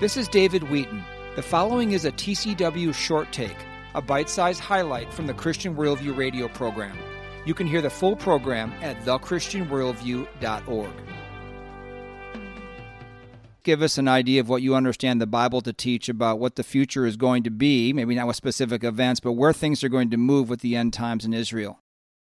This is David Wheaton. The following is a TCW short take, a bite sized highlight from the Christian Worldview radio program. You can hear the full program at thechristianworldview.org. Give us an idea of what you understand the Bible to teach about what the future is going to be, maybe not with specific events, but where things are going to move with the end times in Israel.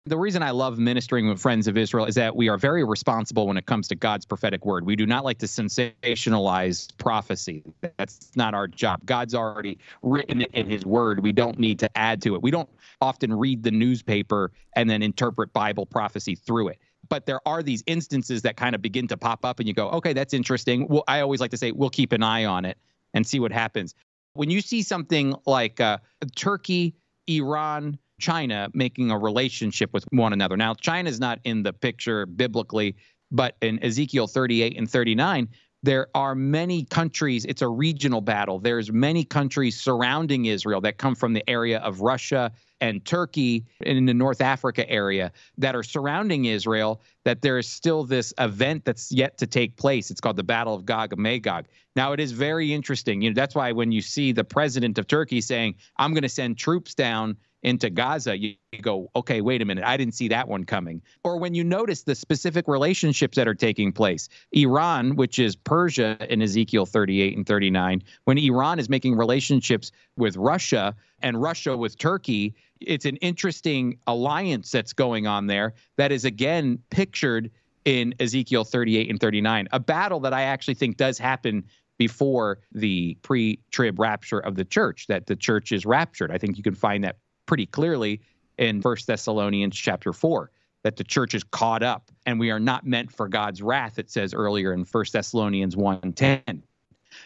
The reason I love ministering with friends of Israel is that we are very responsible when it comes to God's prophetic word. We do not like to sensationalize prophecy. That's not our job. God's already written it in his word. We don't need to add to it. We don't often read the newspaper and then interpret Bible prophecy through it. But there are these instances that kind of begin to pop up and you go, okay, that's interesting. Well, I always like to say, we'll keep an eye on it and see what happens. When you see something like uh, Turkey, Iran, China making a relationship with one another. Now, China's not in the picture biblically, but in Ezekiel 38 and 39, there are many countries it's a regional battle. There's many countries surrounding israel that come from the area of russia and turkey and in the north africa area that are surrounding israel that there is still this event that's yet to take place. It's called the battle of gog and magog. Now it is very interesting. You know that's why when you see the president of turkey saying i'm going to send troops down into Gaza, you, go, okay, wait a minute, I didn't see that one coming. Or when you notice the specific relationships that are taking place, Iran, which is Persia in Ezekiel 38 and 39, when Iran is making relationships with Russia and Russia with Turkey, it's an interesting alliance that's going on there that is again pictured in Ezekiel 38 and 39, a battle that I actually think does happen before the pre trib rapture of the church, that the church is raptured. I think you can find that pretty clearly in First Thessalonians chapter 4 that the church is caught up and we are not meant for God's wrath it says earlier in First Thessalonians 1:10.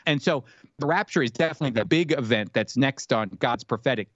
And so the rapture is definitely the big event that's next on God's prophetic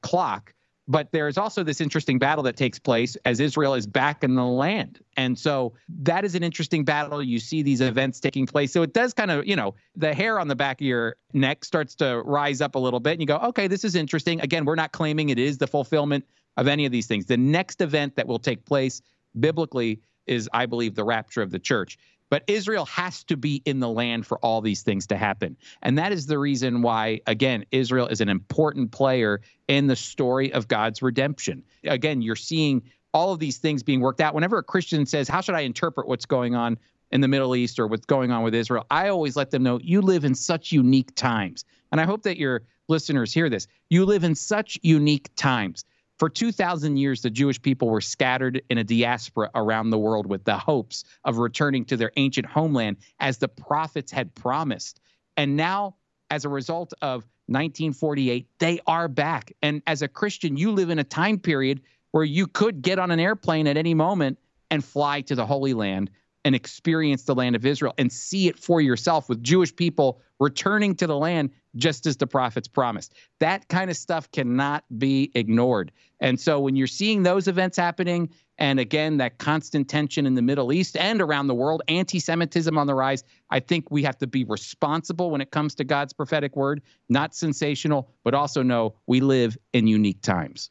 clock but there's also this interesting battle that takes place as Israel is back in the land. And so that is an interesting battle. You see these events taking place. So it does kind of, you know, the hair on the back of your neck starts to rise up a little bit. And you go, okay, this is interesting. Again, we're not claiming it is the fulfillment of any of these things. The next event that will take place biblically is, I believe, the rapture of the church. But Israel has to be in the land for all these things to happen. And that is the reason why, again, Israel is an important player in the story of God's redemption. Again, you're seeing all of these things being worked out. Whenever a Christian says, How should I interpret what's going on in the Middle East or what's going on with Israel? I always let them know you live in such unique times. And I hope that your listeners hear this. You live in such unique times. For 2,000 years, the Jewish people were scattered in a diaspora around the world with the hopes of returning to their ancient homeland as the prophets had promised. And now, as a result of 1948, they are back. And as a Christian, you live in a time period where you could get on an airplane at any moment and fly to the Holy Land and experience the land of Israel and see it for yourself with Jewish people returning to the land just as the prophets promised. That kind of stuff cannot be ignored. And so when you're seeing those events happening, and again, that constant tension in the Middle East and around the world, anti Semitism on the rise, I think we have to be responsible when it comes to God's prophetic word, not sensational, but also know we live in unique times.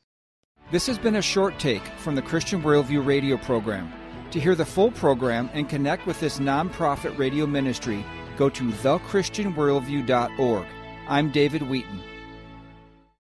This has been a short take from the Christian Worldview radio program. To hear the full program and connect with this nonprofit radio ministry, go to thechristianworldview.org. I'm David Wheaton.